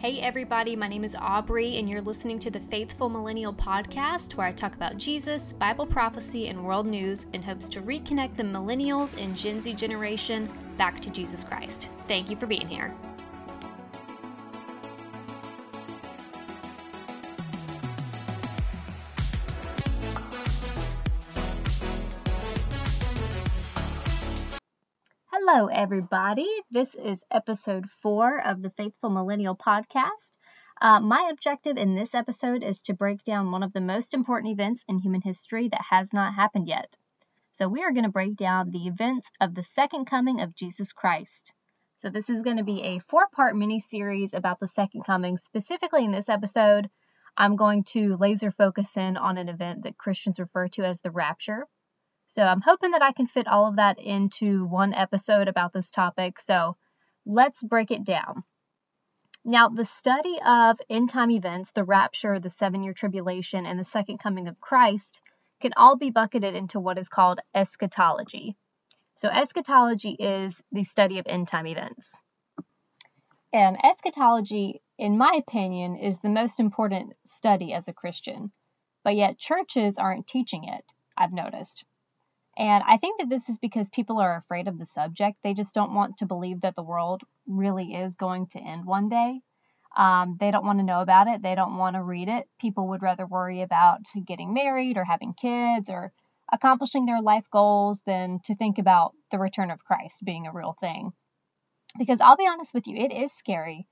Hey, everybody, my name is Aubrey, and you're listening to the Faithful Millennial Podcast, where I talk about Jesus, Bible prophecy, and world news in hopes to reconnect the millennials and Gen Z generation back to Jesus Christ. Thank you for being here. Hello, everybody. This is episode four of the Faithful Millennial Podcast. Uh, my objective in this episode is to break down one of the most important events in human history that has not happened yet. So, we are going to break down the events of the second coming of Jesus Christ. So, this is going to be a four part mini series about the second coming. Specifically, in this episode, I'm going to laser focus in on an event that Christians refer to as the rapture. So I'm hoping that I can fit all of that into one episode about this topic. So let's break it down. Now, the study of end time events, the rapture, the seven year tribulation, and the second coming of Christ, can all be bucketed into what is called eschatology. So, eschatology is the study of end time events. And eschatology, in my opinion, is the most important study as a Christian. But yet, churches aren't teaching it, I've noticed. And I think that this is because people are afraid of the subject. They just don't want to believe that the world really is going to end one day. Um, they don't want to know about it. They don't want to read it. People would rather worry about getting married or having kids or accomplishing their life goals than to think about the return of Christ being a real thing. Because I'll be honest with you, it is scary.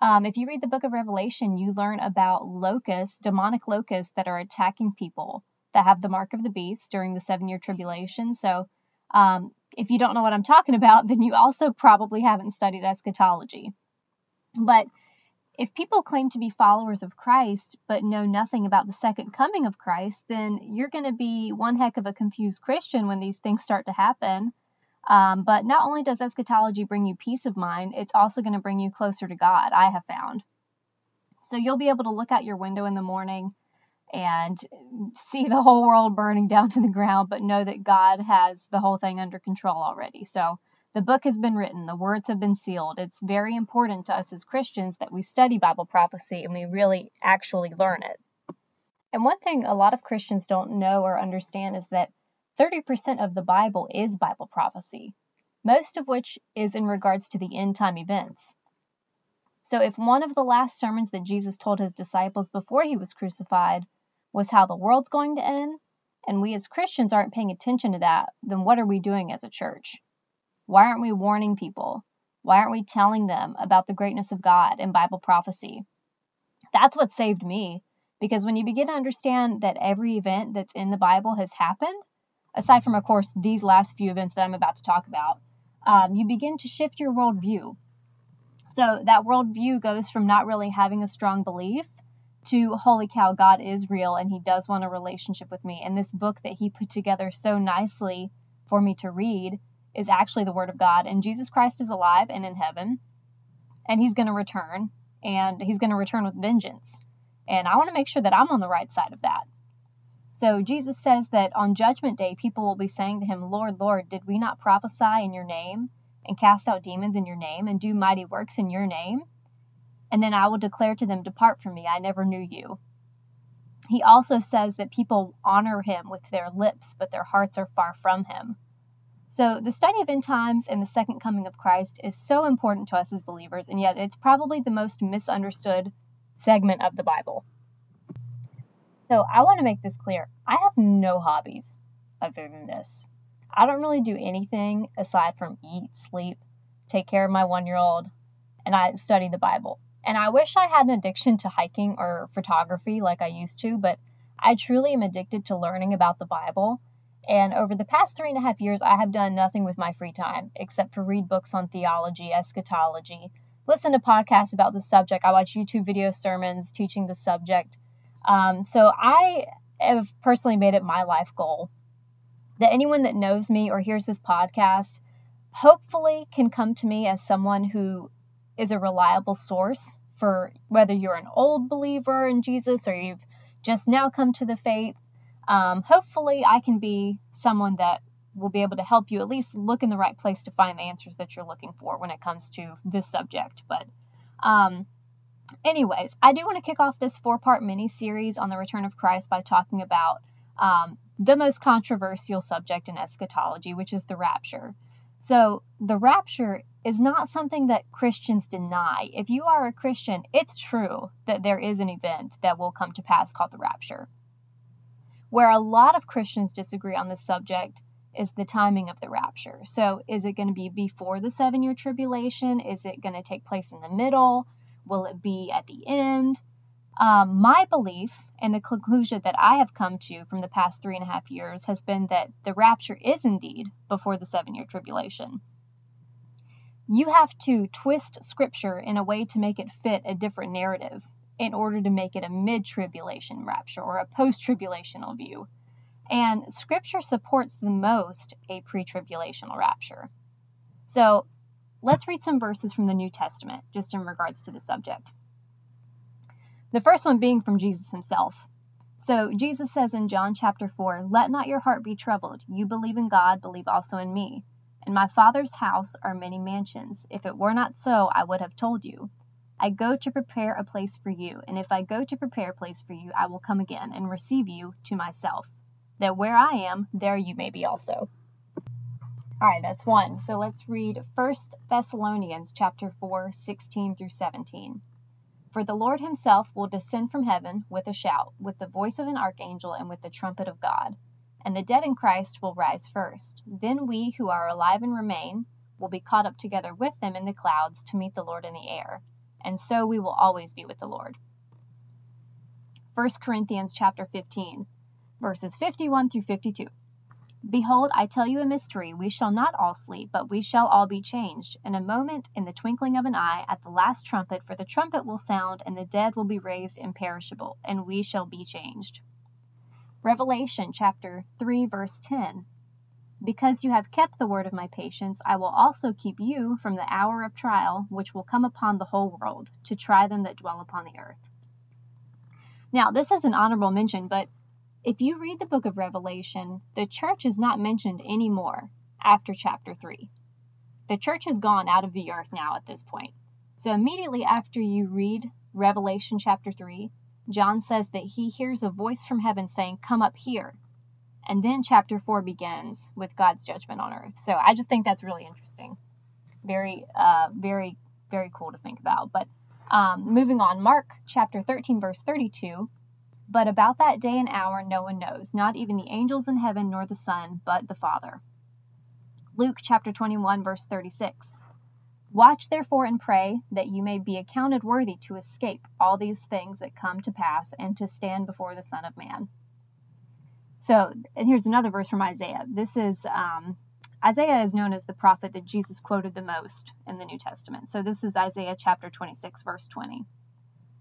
Um, if you read the book of Revelation, you learn about locusts, demonic locusts that are attacking people that have the mark of the beast during the seven year tribulation. So, um, if you don't know what I'm talking about, then you also probably haven't studied eschatology. But if people claim to be followers of Christ but know nothing about the second coming of Christ, then you're going to be one heck of a confused Christian when these things start to happen. Um, but not only does eschatology bring you peace of mind, it's also going to bring you closer to God, I have found. So you'll be able to look out your window in the morning and see the whole world burning down to the ground, but know that God has the whole thing under control already. So the book has been written, the words have been sealed. It's very important to us as Christians that we study Bible prophecy and we really actually learn it. And one thing a lot of Christians don't know or understand is that 30% of the Bible is Bible prophecy, most of which is in regards to the end time events. So, if one of the last sermons that Jesus told his disciples before he was crucified was how the world's going to end, and we as Christians aren't paying attention to that, then what are we doing as a church? Why aren't we warning people? Why aren't we telling them about the greatness of God and Bible prophecy? That's what saved me. Because when you begin to understand that every event that's in the Bible has happened, aside from, of course, these last few events that I'm about to talk about, um, you begin to shift your worldview. So that worldview goes from not really having a strong belief to holy cow, God is real and he does want a relationship with me. And this book that he put together so nicely for me to read is actually the word of God. And Jesus Christ is alive and in heaven, and he's going to return, and he's going to return with vengeance. And I want to make sure that I'm on the right side of that. So Jesus says that on judgment day, people will be saying to him, Lord, Lord, did we not prophesy in your name and cast out demons in your name and do mighty works in your name? And then I will declare to them, Depart from me, I never knew you. He also says that people honor him with their lips, but their hearts are far from him. So, the study of end times and the second coming of Christ is so important to us as believers, and yet it's probably the most misunderstood segment of the Bible. So, I want to make this clear I have no hobbies other than this. I don't really do anything aside from eat, sleep, take care of my one year old, and I study the Bible. And I wish I had an addiction to hiking or photography like I used to, but I truly am addicted to learning about the Bible. And over the past three and a half years, I have done nothing with my free time except for read books on theology, eschatology, listen to podcasts about the subject. I watch YouTube video sermons teaching the subject. Um, so I have personally made it my life goal that anyone that knows me or hears this podcast hopefully can come to me as someone who is a reliable source for whether you're an old believer in Jesus or you've just now come to the faith. Um, hopefully, I can be someone that will be able to help you at least look in the right place to find the answers that you're looking for when it comes to this subject. But um, anyways, I do want to kick off this four part mini series on the return of Christ by talking about um, the most controversial subject in eschatology, which is the rapture. So, the rapture is not something that Christians deny. If you are a Christian, it's true that there is an event that will come to pass called the rapture. Where a lot of Christians disagree on this subject is the timing of the rapture. So, is it going to be before the seven year tribulation? Is it going to take place in the middle? Will it be at the end? Um, my belief and the conclusion that I have come to from the past three and a half years has been that the rapture is indeed before the seven year tribulation. You have to twist scripture in a way to make it fit a different narrative in order to make it a mid tribulation rapture or a post tribulational view. And scripture supports the most a pre tribulational rapture. So let's read some verses from the New Testament just in regards to the subject. The first one being from Jesus himself. So Jesus says in John chapter 4, Let not your heart be troubled. You believe in God, believe also in me. In my Father's house are many mansions. If it were not so, I would have told you. I go to prepare a place for you, and if I go to prepare a place for you, I will come again and receive you to myself, that where I am, there you may be also. All right, that's one. So let's read 1 Thessalonians chapter 4, 16 through 17. For the Lord himself will descend from heaven with a shout, with the voice of an archangel, and with the trumpet of God. And the dead in Christ will rise first. Then we who are alive and remain will be caught up together with them in the clouds to meet the Lord in the air. And so we will always be with the Lord. 1 Corinthians chapter 15, verses 51 through 52. Behold, I tell you a mystery. We shall not all sleep, but we shall all be changed. In a moment, in the twinkling of an eye, at the last trumpet, for the trumpet will sound, and the dead will be raised imperishable, and we shall be changed. Revelation chapter 3, verse 10. Because you have kept the word of my patience, I will also keep you from the hour of trial which will come upon the whole world, to try them that dwell upon the earth. Now, this is an honorable mention, but if you read the book of Revelation, the church is not mentioned anymore after chapter 3. The church has gone out of the earth now at this point. So immediately after you read Revelation chapter 3, John says that he hears a voice from heaven saying, Come up here. And then chapter 4 begins with God's judgment on earth. So I just think that's really interesting. Very, uh, very, very cool to think about. But um, moving on, Mark chapter 13, verse 32 but about that day and hour no one knows, not even the angels in heaven nor the Son, but the Father. Luke chapter 21, verse 36. Watch therefore and pray that you may be accounted worthy to escape all these things that come to pass and to stand before the Son of Man. So, and here's another verse from Isaiah. This is um, Isaiah is known as the prophet that Jesus quoted the most in the New Testament. So, this is Isaiah chapter 26, verse 20.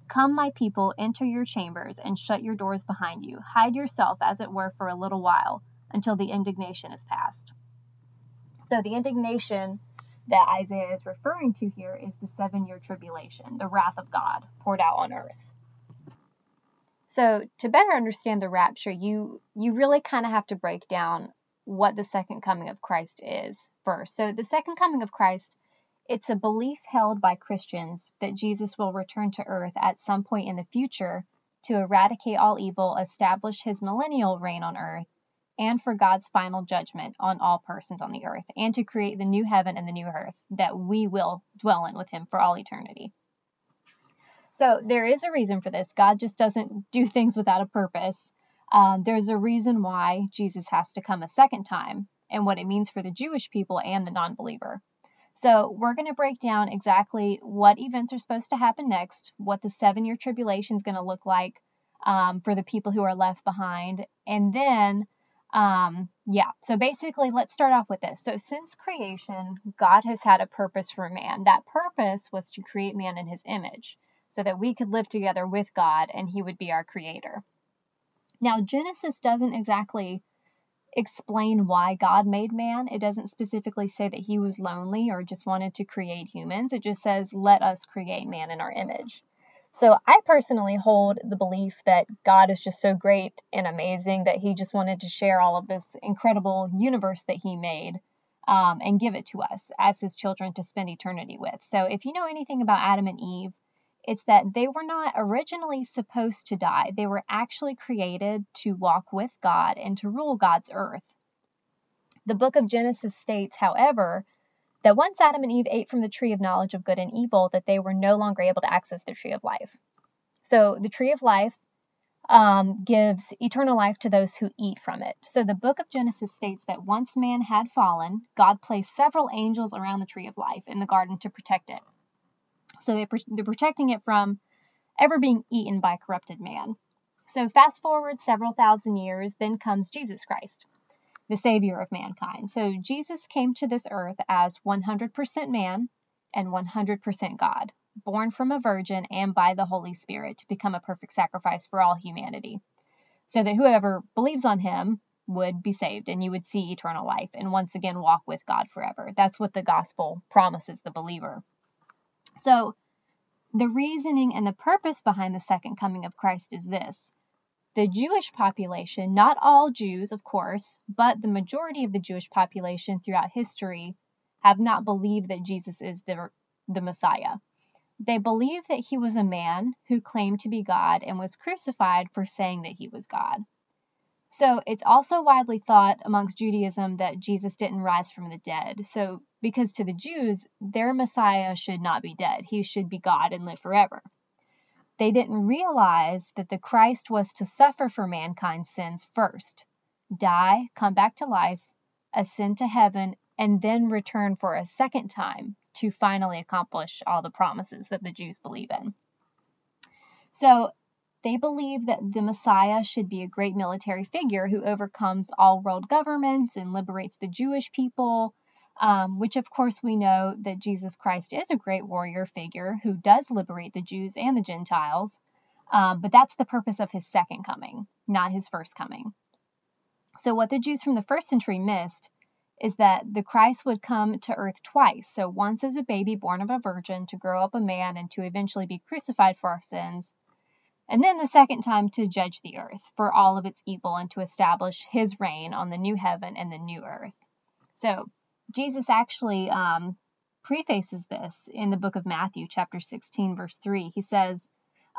Come, my people, enter your chambers, and shut your doors behind you. Hide yourself, as it were, for a little while, until the indignation is past. So, the indignation that Isaiah is referring to here is the seven year tribulation, the wrath of God poured out on earth. So, to better understand the rapture, you, you really kind of have to break down what the second coming of Christ is first. So, the second coming of Christ it's a belief held by Christians that Jesus will return to earth at some point in the future to eradicate all evil, establish his millennial reign on earth, and for God's final judgment on all persons on the earth, and to create the new heaven and the new earth that we will dwell in with him for all eternity. So there is a reason for this. God just doesn't do things without a purpose. Um, there's a reason why Jesus has to come a second time and what it means for the Jewish people and the non believer. So, we're going to break down exactly what events are supposed to happen next, what the seven year tribulation is going to look like um, for the people who are left behind, and then, um, yeah, so basically, let's start off with this. So, since creation, God has had a purpose for man. That purpose was to create man in his image so that we could live together with God and he would be our creator. Now, Genesis doesn't exactly explain why God made man. It doesn't specifically say that he was lonely or just wanted to create humans. It just says, let us create man in our image. So I personally hold the belief that God is just so great and amazing that he just wanted to share all of this incredible universe that he made um, and give it to us as his children to spend eternity with. So if you know anything about Adam and Eve, It's that they were not originally supposed to die. They were actually created to walk with God and to rule God's earth. The book of Genesis states, however, that once Adam and Eve ate from the tree of knowledge of good and evil, that they were no longer able to access the tree of life. So the tree of life um, gives eternal life to those who eat from it. So the book of Genesis states that once man had fallen, God placed several angels around the tree of life in the garden to protect it. So they, they're protecting it from ever being eaten by corrupted man. So fast forward several thousand years, then comes Jesus Christ the Savior of mankind. So Jesus came to this earth as 100% man and 100% God, born from a virgin and by the Holy Spirit to become a perfect sacrifice for all humanity. So that whoever believes on him would be saved and you would see eternal life and once again walk with God forever. That's what the gospel promises the believer. So, the reasoning and the purpose behind the second coming of Christ is this the Jewish population, not all Jews, of course, but the majority of the Jewish population throughout history have not believed that Jesus is the, the Messiah. They believe that he was a man who claimed to be God and was crucified for saying that he was God. So it's also widely thought amongst Judaism that Jesus didn't rise from the dead. So, because to the Jews, their Messiah should not be dead, he should be God and live forever. They didn't realize that the Christ was to suffer for mankind's sins first, die, come back to life, ascend to heaven, and then return for a second time to finally accomplish all the promises that the Jews believe in. So they believe that the Messiah should be a great military figure who overcomes all world governments and liberates the Jewish people um, which of course we know that Jesus Christ is a great warrior figure who does liberate the Jews and the Gentiles. Um, but that's the purpose of his second coming, not his first coming. So, what the Jews from the first century missed is that the Christ would come to earth twice. So, once as a baby born of a virgin to grow up a man and to eventually be crucified for our sins, and then the second time to judge the earth for all of its evil and to establish his reign on the new heaven and the new earth. So, Jesus actually um, prefaces this in the book of Matthew, chapter 16, verse 3. He says,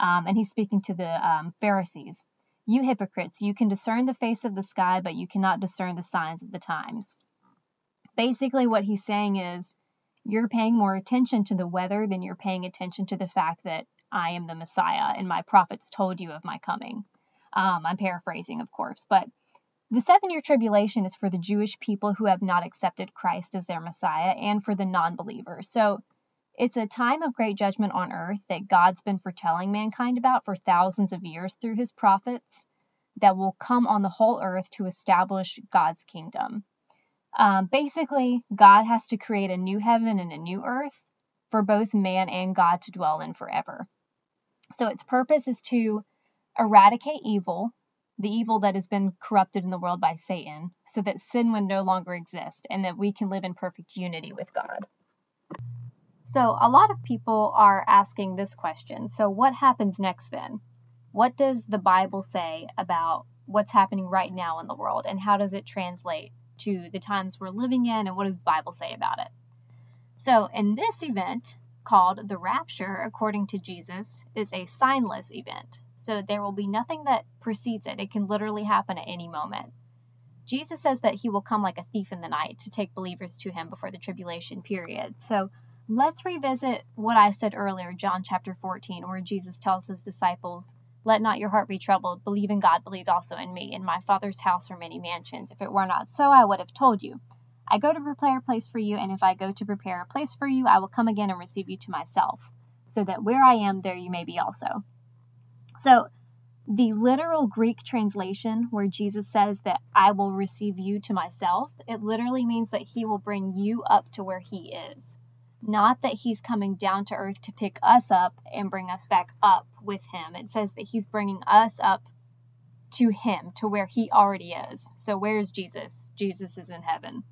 um, and he's speaking to the um, Pharisees, You hypocrites, you can discern the face of the sky, but you cannot discern the signs of the times. Basically, what he's saying is, you're paying more attention to the weather than you're paying attention to the fact that I am the Messiah and my prophets told you of my coming. Um, I'm paraphrasing, of course, but the seven year tribulation is for the Jewish people who have not accepted Christ as their Messiah and for the non believers. So it's a time of great judgment on earth that God's been foretelling mankind about for thousands of years through his prophets that will come on the whole earth to establish God's kingdom. Um, basically, God has to create a new heaven and a new earth for both man and God to dwell in forever. So its purpose is to eradicate evil the evil that has been corrupted in the world by Satan, so that sin would no longer exist and that we can live in perfect unity with God. So, a lot of people are asking this question so, what happens next then? What does the Bible say about what's happening right now in the world, and how does it translate to the times we're living in, and what does the Bible say about it? So, in this event, called the rapture, according to Jesus, is a signless event. So there will be nothing that precedes it. It can literally happen at any moment. Jesus says that he will come like a thief in the night to take believers to him before the tribulation period. So let's revisit what I said earlier, John chapter 14, where Jesus tells his disciples, Let not your heart be troubled. Believe in God, believe also in me. In my Father's house are many mansions. If it were not so, I would have told you. I go to prepare a place for you, and if I go to prepare a place for you, I will come again and receive you to myself, so that where I am, there you may be also. So, the literal Greek translation, where Jesus says that I will receive you to myself, it literally means that he will bring you up to where he is. Not that he's coming down to earth to pick us up and bring us back up with him. It says that he's bringing us up to him, to where he already is. So, where's Jesus? Jesus is in heaven.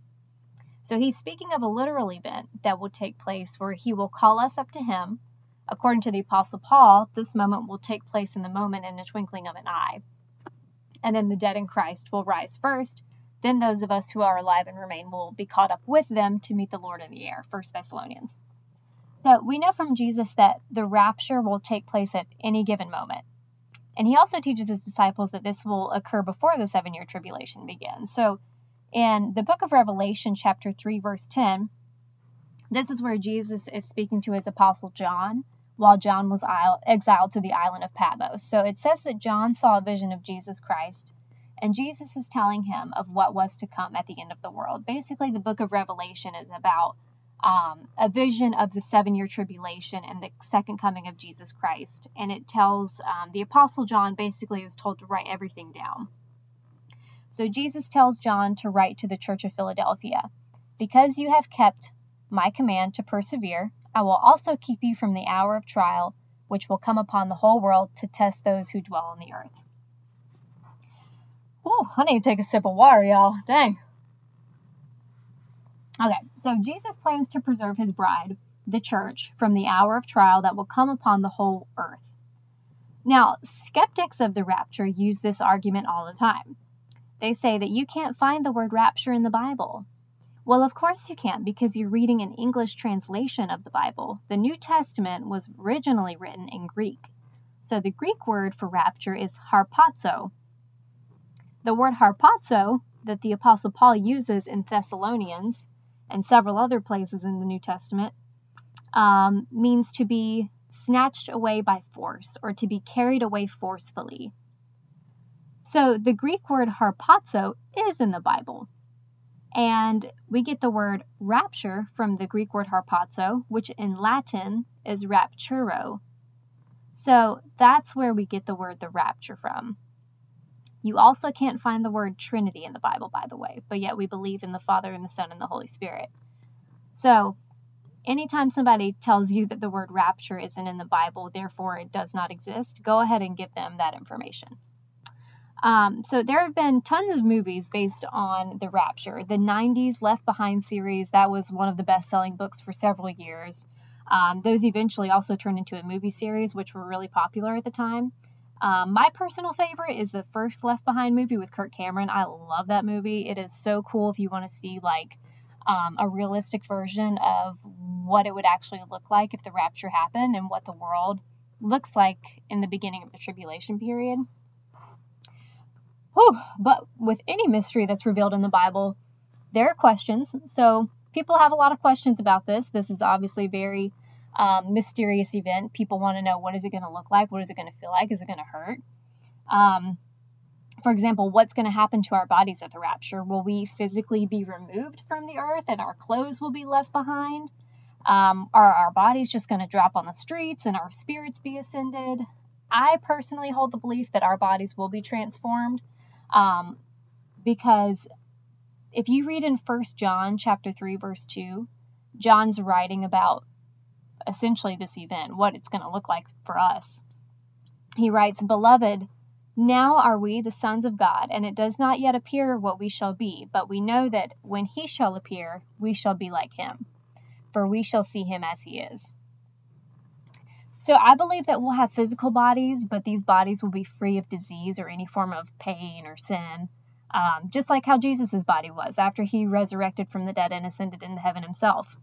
So, he's speaking of a literal event that will take place where he will call us up to him According to the Apostle Paul, this moment will take place in the moment in a twinkling of an eye. And then the dead in Christ will rise first. Then those of us who are alive and remain will be caught up with them to meet the Lord in the air. 1 Thessalonians. So we know from Jesus that the rapture will take place at any given moment. And he also teaches his disciples that this will occur before the seven year tribulation begins. So in the book of Revelation, chapter 3, verse 10, this is where Jesus is speaking to his apostle John while John was exiled to the island of Patmos. So it says that John saw a vision of Jesus Christ, and Jesus is telling him of what was to come at the end of the world. Basically, the book of Revelation is about um, a vision of the seven year tribulation and the second coming of Jesus Christ. And it tells um, the Apostle John basically is told to write everything down. So Jesus tells John to write to the church of Philadelphia Because you have kept my command to persevere, I will also keep you from the hour of trial, which will come upon the whole world to test those who dwell on the earth. Oh, I need to take a sip of water, y'all. Dang. Okay, so Jesus plans to preserve his bride, the church, from the hour of trial that will come upon the whole earth. Now, skeptics of the rapture use this argument all the time. They say that you can't find the word rapture in the Bible. Well, of course you can't because you're reading an English translation of the Bible. The New Testament was originally written in Greek. So the Greek word for rapture is harpazo. The word harpazo that the Apostle Paul uses in Thessalonians and several other places in the New Testament um, means to be snatched away by force or to be carried away forcefully. So the Greek word harpazo is in the Bible. And we get the word rapture from the Greek word harpazo, which in Latin is rapturo. So that's where we get the word the rapture from. You also can't find the word Trinity in the Bible, by the way, but yet we believe in the Father and the Son and the Holy Spirit. So anytime somebody tells you that the word rapture isn't in the Bible, therefore it does not exist, go ahead and give them that information. Um, so there have been tons of movies based on the Rapture. The 90s Left Behind series, that was one of the best selling books for several years. Um, those eventually also turned into a movie series, which were really popular at the time. Um, my personal favorite is the first Left Behind movie with Kirk Cameron. I love that movie. It is so cool if you want to see like um, a realistic version of what it would actually look like if the rapture happened and what the world looks like in the beginning of the tribulation period. Whew. But with any mystery that's revealed in the Bible, there are questions. So people have a lot of questions about this. This is obviously a very um, mysterious event. People want to know what is it going to look like? What is it going to feel like? Is it going to hurt? Um, for example, what's going to happen to our bodies at the rapture? Will we physically be removed from the earth and our clothes will be left behind? Um, are our bodies just going to drop on the streets and our spirits be ascended? I personally hold the belief that our bodies will be transformed um, because if you read in First John chapter 3 verse 2, John's writing about essentially this event, what it's going to look like for us. He writes, "Beloved, now are we the sons of God, and it does not yet appear what we shall be, but we know that when he shall appear, we shall be like him, for we shall see him as he is." So I believe that we'll have physical bodies, but these bodies will be free of disease or any form of pain or sin, um, just like how Jesus' body was after he resurrected from the dead and ascended into heaven himself.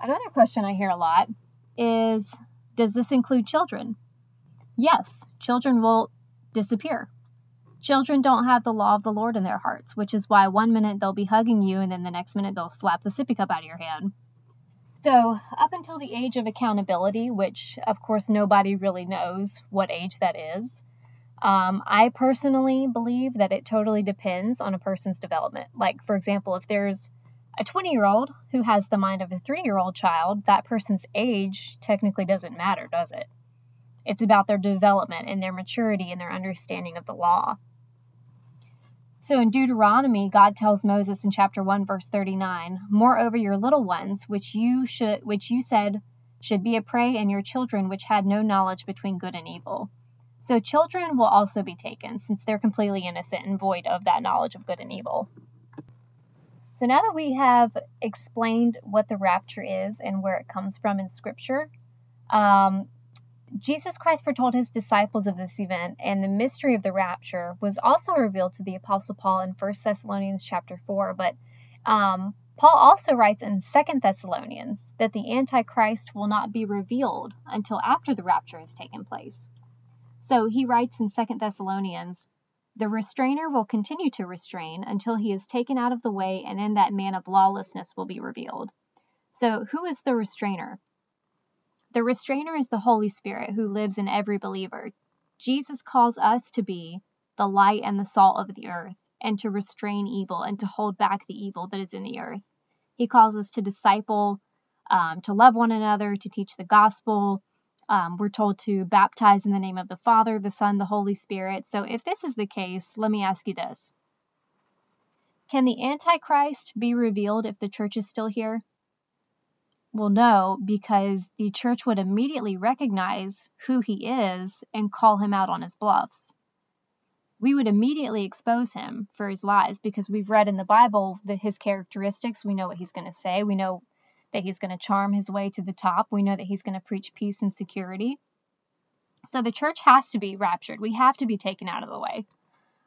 Another question I hear a lot is Does this include children? Yes, children will disappear. Children don't have the law of the Lord in their hearts, which is why one minute they'll be hugging you and then the next minute they'll slap the sippy cup out of your hand. So, up until the age of accountability, which of course nobody really knows what age that is, um, I personally believe that it totally depends on a person's development. Like, for example, if there's a 20 year old who has the mind of a three year old child, that person's age technically doesn't matter, does it? It's about their development and their maturity and their understanding of the law. So in Deuteronomy, God tells Moses in chapter 1 verse 39, "Moreover your little ones, which you should which you said should be a prey, and your children which had no knowledge between good and evil." So children will also be taken since they're completely innocent and void of that knowledge of good and evil. So now that we have explained what the rapture is and where it comes from in scripture, um, Jesus Christ foretold his disciples of this event, and the mystery of the rapture was also revealed to the Apostle Paul in 1 Thessalonians chapter 4. But um, Paul also writes in 2 Thessalonians that the Antichrist will not be revealed until after the rapture has taken place. So he writes in 2 Thessalonians, the restrainer will continue to restrain until he is taken out of the way, and then that man of lawlessness will be revealed. So, who is the restrainer? The restrainer is the Holy Spirit who lives in every believer. Jesus calls us to be the light and the salt of the earth, and to restrain evil and to hold back the evil that is in the earth. He calls us to disciple, um, to love one another, to teach the gospel. Um, we're told to baptize in the name of the Father, the Son, the Holy Spirit. So, if this is the case, let me ask you this Can the Antichrist be revealed if the church is still here? Well, no, because the church would immediately recognize who he is and call him out on his bluffs. We would immediately expose him for his lies because we've read in the Bible his characteristics. We know what he's going to say. We know that he's going to charm his way to the top. We know that he's going to preach peace and security. So the church has to be raptured. We have to be taken out of the way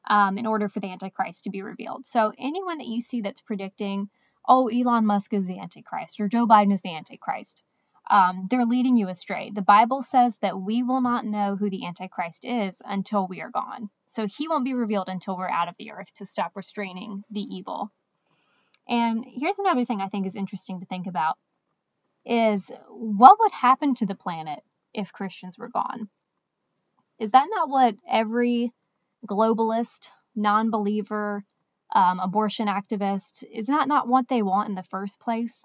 um, in order for the Antichrist to be revealed. So anyone that you see that's predicting oh, Elon Musk is the Antichrist or Joe Biden is the Antichrist. Um, they're leading you astray. The Bible says that we will not know who the Antichrist is until we are gone. So he won't be revealed until we're out of the earth to stop restraining the evil. And here's another thing I think is interesting to think about is what would happen to the planet if Christians were gone? Is that not what every globalist, non believer, um, abortion activist, is that not what they want in the first place?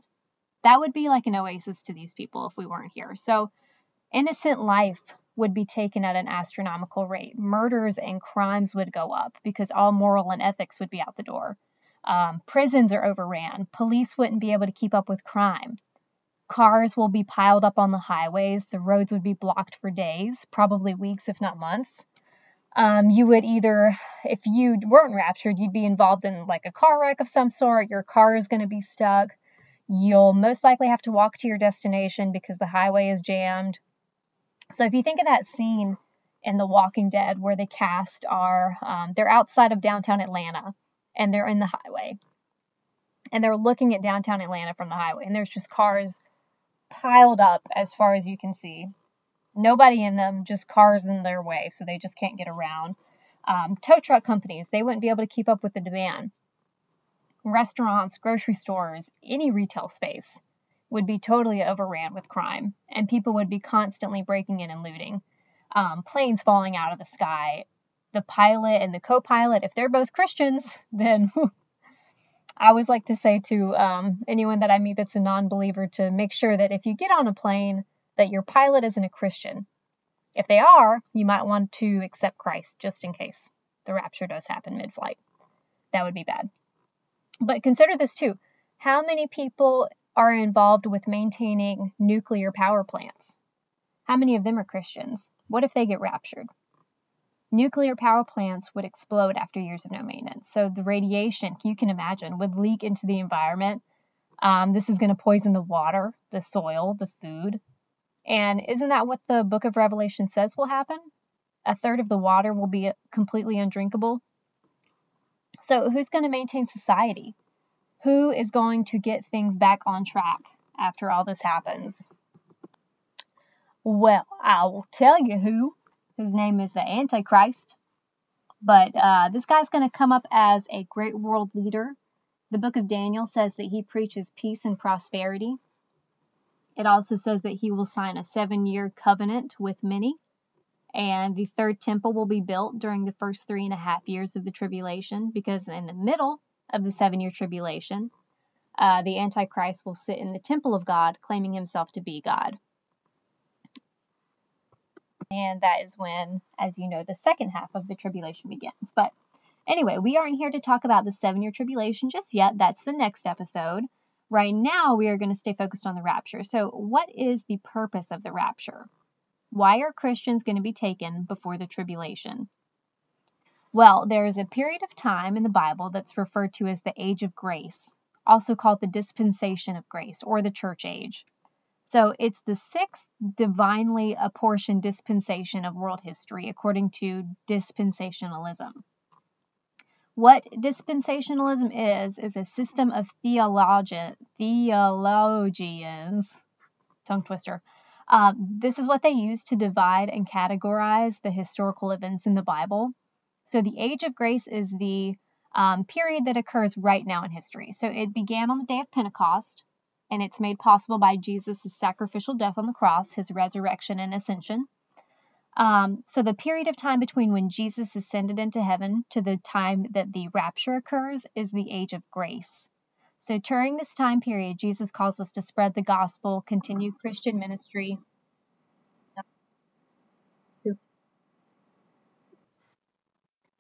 That would be like an oasis to these people if we weren't here. So, innocent life would be taken at an astronomical rate. Murders and crimes would go up because all moral and ethics would be out the door. Um, prisons are overran. Police wouldn't be able to keep up with crime. Cars will be piled up on the highways. The roads would be blocked for days, probably weeks, if not months um, you would either, if you weren't raptured, you'd be involved in like a car wreck of some sort. Your car is going to be stuck. You'll most likely have to walk to your destination because the highway is jammed. So if you think of that scene in The Walking Dead where the cast are, um, they're outside of downtown Atlanta and they're in the highway and they're looking at downtown Atlanta from the highway and there's just cars piled up as far as you can see nobody in them, just cars in their way, so they just can't get around. Um, tow truck companies, they wouldn't be able to keep up with the demand. Restaurants, grocery stores, any retail space would be totally overran with crime, and people would be constantly breaking in and looting. Um, planes falling out of the sky. The pilot and the co pilot, if they're both Christians, then I always like to say to um, anyone that I meet that's a non believer to make sure that if you get on a plane, that your pilot isn't a Christian. If they are, you might want to accept Christ just in case the rapture does happen mid flight. That would be bad. But consider this too how many people are involved with maintaining nuclear power plants? How many of them are Christians? What if they get raptured? Nuclear power plants would explode after years of no maintenance. So the radiation, you can imagine, would leak into the environment. Um, this is going to poison the water, the soil, the food. And isn't that what the book of Revelation says will happen? A third of the water will be completely undrinkable. So, who's going to maintain society? Who is going to get things back on track after all this happens? Well, I will tell you who. His name is the Antichrist. But uh, this guy's going to come up as a great world leader. The book of Daniel says that he preaches peace and prosperity. It also says that he will sign a seven year covenant with many. And the third temple will be built during the first three and a half years of the tribulation, because in the middle of the seven year tribulation, uh, the Antichrist will sit in the temple of God, claiming himself to be God. And that is when, as you know, the second half of the tribulation begins. But anyway, we aren't here to talk about the seven year tribulation just yet. That's the next episode. Right now, we are going to stay focused on the rapture. So, what is the purpose of the rapture? Why are Christians going to be taken before the tribulation? Well, there is a period of time in the Bible that's referred to as the age of grace, also called the dispensation of grace or the church age. So it's the sixth divinely apportioned dispensation of world history according to dispensationalism. What dispensationalism is, is a system of theologi- theologians, tongue twister. Um, this is what they use to divide and categorize the historical events in the Bible. So the age of grace is the um, period that occurs right now in history. So it began on the day of Pentecost, and it's made possible by Jesus' sacrificial death on the cross, his resurrection and ascension. Um, so the period of time between when Jesus ascended into heaven to the time that the rapture occurs is the age of grace. So during this time period, Jesus calls us to spread the gospel, continue Christian ministry.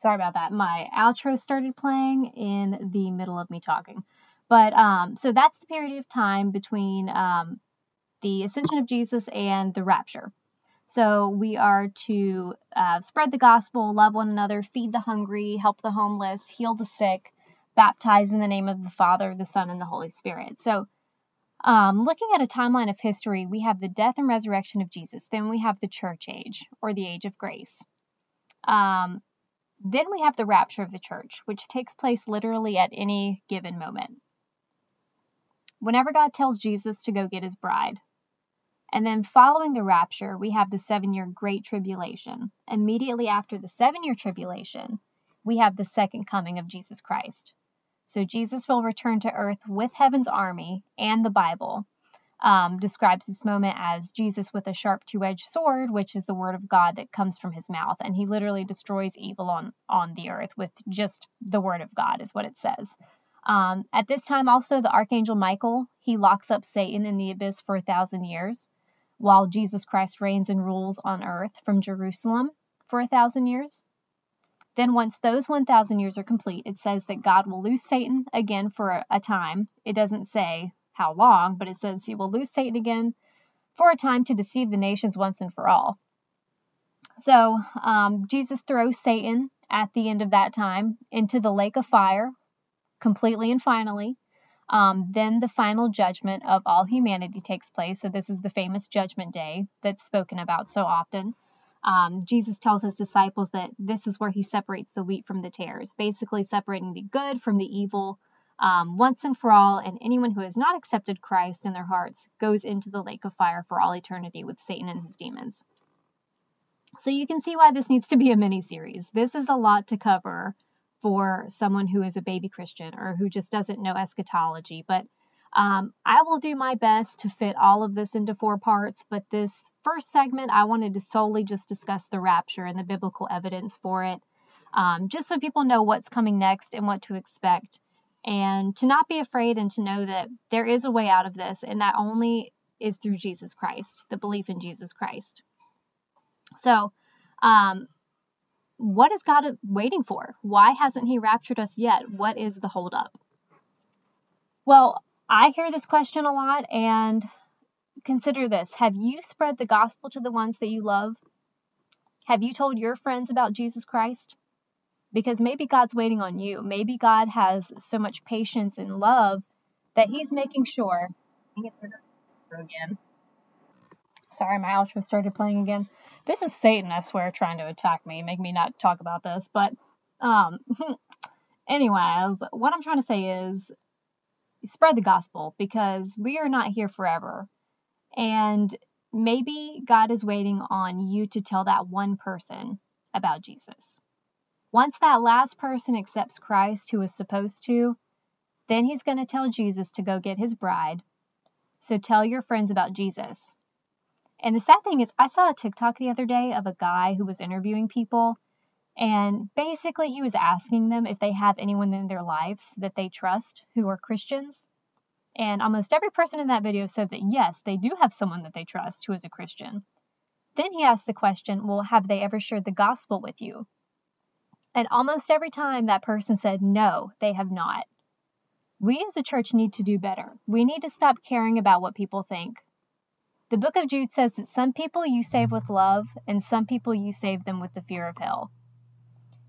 Sorry about that. My outro started playing in the middle of me talking. But um, so that's the period of time between um, the ascension of Jesus and the rapture. So we are to uh, spread the gospel, love one another, feed the hungry, help the homeless, heal the sick, baptize in the name of the Father, the Son, and the Holy Spirit. So, um, looking at a timeline of history, we have the death and resurrection of Jesus. Then we have the church age, or the age of grace. Um, then we have the rapture of the church, which takes place literally at any given moment. Whenever God tells Jesus to go get his bride, and then following the rapture, we have the seven year Great Tribulation. Immediately after the seven year tribulation, we have the second coming of Jesus Christ. So Jesus will return to earth with heaven's army, and the Bible um, describes this moment as Jesus with a sharp two edged sword, which is the word of God that comes from his mouth. And he literally destroys evil on, on the earth with just the word of God, is what it says. Um, at this time, also, the archangel Michael, he locks up Satan in the abyss for a thousand years while Jesus Christ reigns and rules on earth from Jerusalem for a thousand years. Then, once those 1,000 years are complete, it says that God will lose Satan again for a, time. It doesn't say how long, but it says he will lose Satan again for a time to deceive the nations once and for all. So, um, Jesus throws Satan at the end of that time into the lake of fire completely and finally. Um, then the final judgment of all humanity takes place. So, this is the famous judgment day that's spoken about so often. Um, Jesus tells his disciples that this is where he separates the wheat from the tares, basically separating the good from the evil um, once and for all. And anyone who has not accepted Christ in their hearts goes into the lake of fire for all eternity with Satan and his demons. So, you can see why this needs to be a mini series. This is a lot to cover for someone who is a baby Christian or who just doesn't know eschatology. But um, I will do my best to fit all of this into four parts. But this first segment, I wanted to solely just discuss the rapture and the biblical evidence for it, um, just so people know what's coming next and what to expect. And to not be afraid and to know that there is a way out of this, and that only is through Jesus Christ, the belief in Jesus Christ. So, um, what is God waiting for? Why hasn't He raptured us yet? What is the holdup? Well, I hear this question a lot, and consider this Have you spread the gospel to the ones that you love? Have you told your friends about Jesus Christ? Because maybe God's waiting on you. Maybe God has so much patience and love that He's making sure. Again. Sorry, my outro started playing again. This is Satan, I swear, trying to attack me, make me not talk about this. But, um, anyways, what I'm trying to say is spread the gospel because we are not here forever. And maybe God is waiting on you to tell that one person about Jesus. Once that last person accepts Christ who is supposed to, then he's going to tell Jesus to go get his bride. So tell your friends about Jesus. And the sad thing is, I saw a TikTok the other day of a guy who was interviewing people, and basically he was asking them if they have anyone in their lives that they trust who are Christians. And almost every person in that video said that yes, they do have someone that they trust who is a Christian. Then he asked the question, well, have they ever shared the gospel with you? And almost every time that person said, no, they have not. We as a church need to do better. We need to stop caring about what people think. The book of Jude says that some people you save with love, and some people you save them with the fear of hell.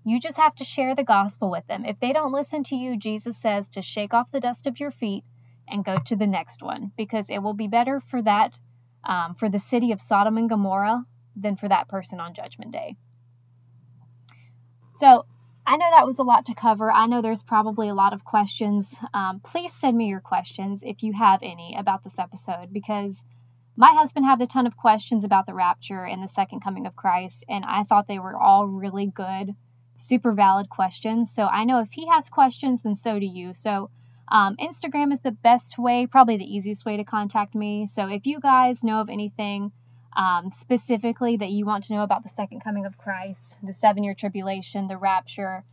You just have to share the gospel with them. If they don't listen to you, Jesus says to shake off the dust of your feet and go to the next one because it will be better for that, um, for the city of Sodom and Gomorrah than for that person on Judgment Day. So I know that was a lot to cover. I know there's probably a lot of questions. Um, please send me your questions if you have any about this episode because my husband had a ton of questions about the rapture and the second coming of Christ, and I thought they were all really good, super valid questions. So I know if he has questions, then so do you. So um, Instagram is the best way, probably the easiest way to contact me. So if you guys know of anything um, specifically that you want to know about the second coming of Christ, the seven year tribulation, the rapture,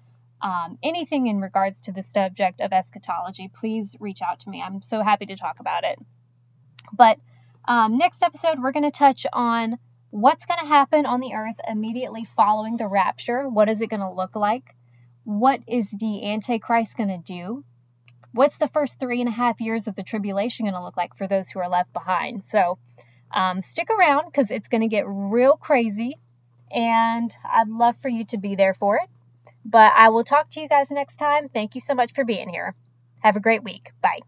um, anything in regards to the subject of eschatology, please reach out to me. I'm so happy to talk about it. But um, next episode, we're going to touch on what's going to happen on the earth immediately following the rapture. What is it going to look like? What is the Antichrist going to do? What's the first three and a half years of the tribulation going to look like for those who are left behind? So, um, stick around because it's going to get real crazy, and I'd love for you to be there for it. But I will talk to you guys next time. Thank you so much for being here. Have a great week. Bye.